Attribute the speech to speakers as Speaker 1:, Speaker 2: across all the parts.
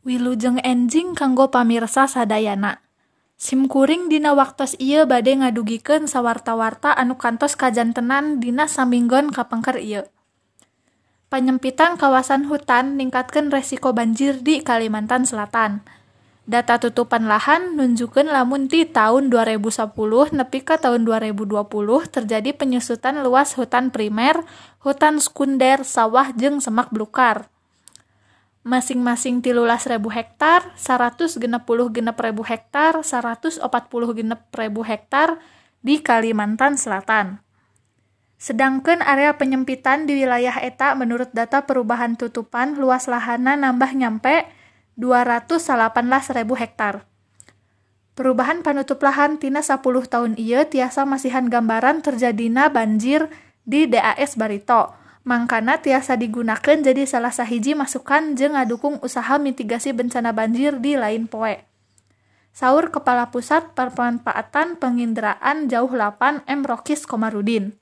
Speaker 1: Wilujeng enjing kanggo pamirsa sadayana. Simkuring dina waktos ieu bade ngadugikeun sawarta-warta anu kantos kajantenan dina saminggon kapengker ieu. Panyempitan kawasan hutan ningkatkeun resiko banjir di Kalimantan Selatan. Data tutupan lahan nunjukkeun lamun ti tahun 2010 nepi ka tahun 2020 terjadi penyusutan luas hutan primer, hutan sekunder, sawah jeung semak belukar masing-masing tilulas ribu hektar, 160 genep ribu hektar, 140 genep ribu hektar di Kalimantan Selatan. Sedangkan area penyempitan di wilayah eta menurut data perubahan tutupan luas lahannya nambah nyampe 218 ribu hektar. Perubahan penutup lahan tina 10 tahun iya tiasa masihan gambaran terjadina banjir di DAS Barito mangkana tiasa digunakan jadi salah sahiji masukan jeung ngadukung usaha mitigasi bencana banjir di lain poe. Saur Kepala Pusat Permanfaatan Penginderaan Jauh 8 M. Rokis Komarudin.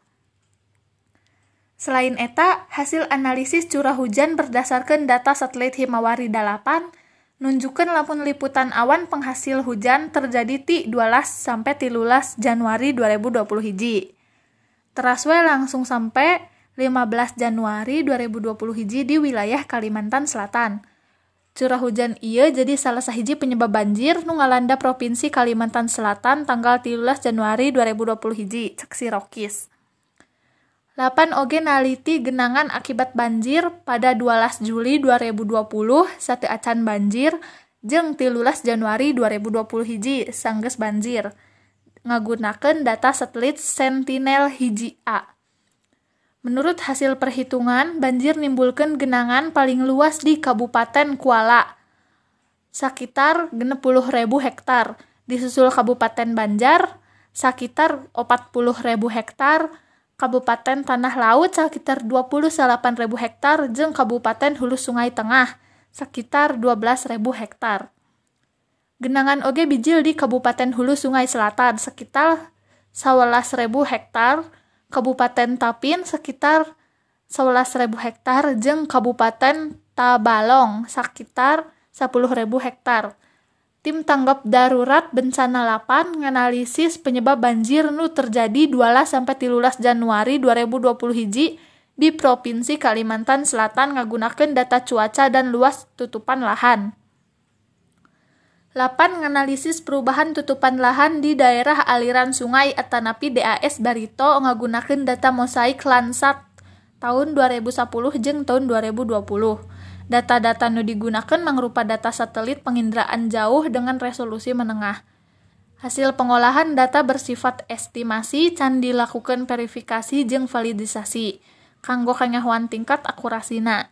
Speaker 1: Selain eta, hasil analisis curah hujan berdasarkan data satelit Himawari 8 nunjukkan lamun liputan awan penghasil hujan terjadi ti 12 sampai 13 Januari 2020 hiji. Teraswe langsung sampai 15 Januari 2020 hiji di wilayah Kalimantan Selatan. Curah hujan iya jadi salah sahiji penyebab banjir nu ngalanda Provinsi Kalimantan Selatan tanggal 13 Januari 2020 hiji, cek si Rokis. 8 oge naliti genangan akibat banjir pada 12 Juli 2020 sate acan banjir jeung 13 Januari 2020 hiji sanggeus banjir ngagunakeun data satelit Sentinel hiji A. Menurut hasil perhitungan, banjir nimbulkan genangan paling luas di Kabupaten Kuala, sekitar 60.000 hektar. Disusul Kabupaten Banjar, sekitar 40.000 hektar, Kabupaten Tanah Laut sekitar 28.000 hektar, jeung Kabupaten Hulu Sungai Tengah sekitar 12.000 hektar. Genangan oge bijil di Kabupaten Hulu Sungai Selatan sekitar 11.000 hektar, Kabupaten Tapin sekitar 11.000 hektar jeung Kabupaten Tabalong sekitar 10.000 hektar. Tim tanggap darurat bencana 8 nganalisis penyebab banjir nu terjadi 12 sampai 13 Januari 2020 hiji di Provinsi Kalimantan Selatan ngagunakeun data cuaca dan luas tutupan lahan. 8 nganalisis perubahan tutupan lahan di daerah aliran sungai atanapi DAS Barito ngagunakeun data mosaik Landsat tahun 2010 jeung tahun 2020. Data-data nu digunakan mangrupa data satelit penginderaan jauh dengan resolusi menengah. Hasil pengolahan data bersifat estimasi can dilakukan verifikasi jeung validisasi kanggo kanyahoan tingkat akurasina.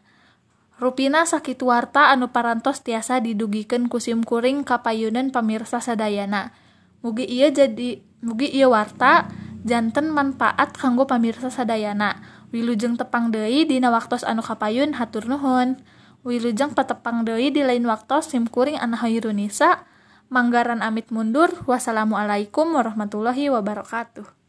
Speaker 1: Rupina sakitu warta anu parantos tiasa didugikeun ku simkuring kapayunan pamirsa sadayana. Mugi ieu jadi mugi ieu warta janten manfaat kanggo pamirsa sadayana. Wilujeng tepang deui dina waktos anu kapayun hatur nuhun. Wilujeng patepang deui di lain waktos simkuring Ana Hairunisa. Manggaran amit mundur. Wassalamualaikum warahmatullahi wabarakatuh.